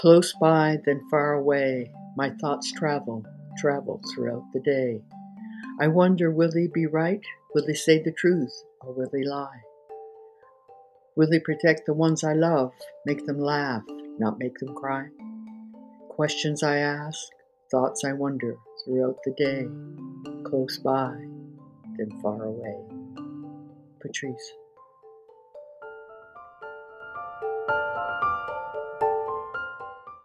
Close by, then far away, my thoughts travel, travel throughout the day. I wonder will he be right? Will he say the truth or will he lie? Will he protect the ones I love, make them laugh, not make them cry? Questions I ask, thoughts I wonder throughout the day, close by, then far away. Patrice.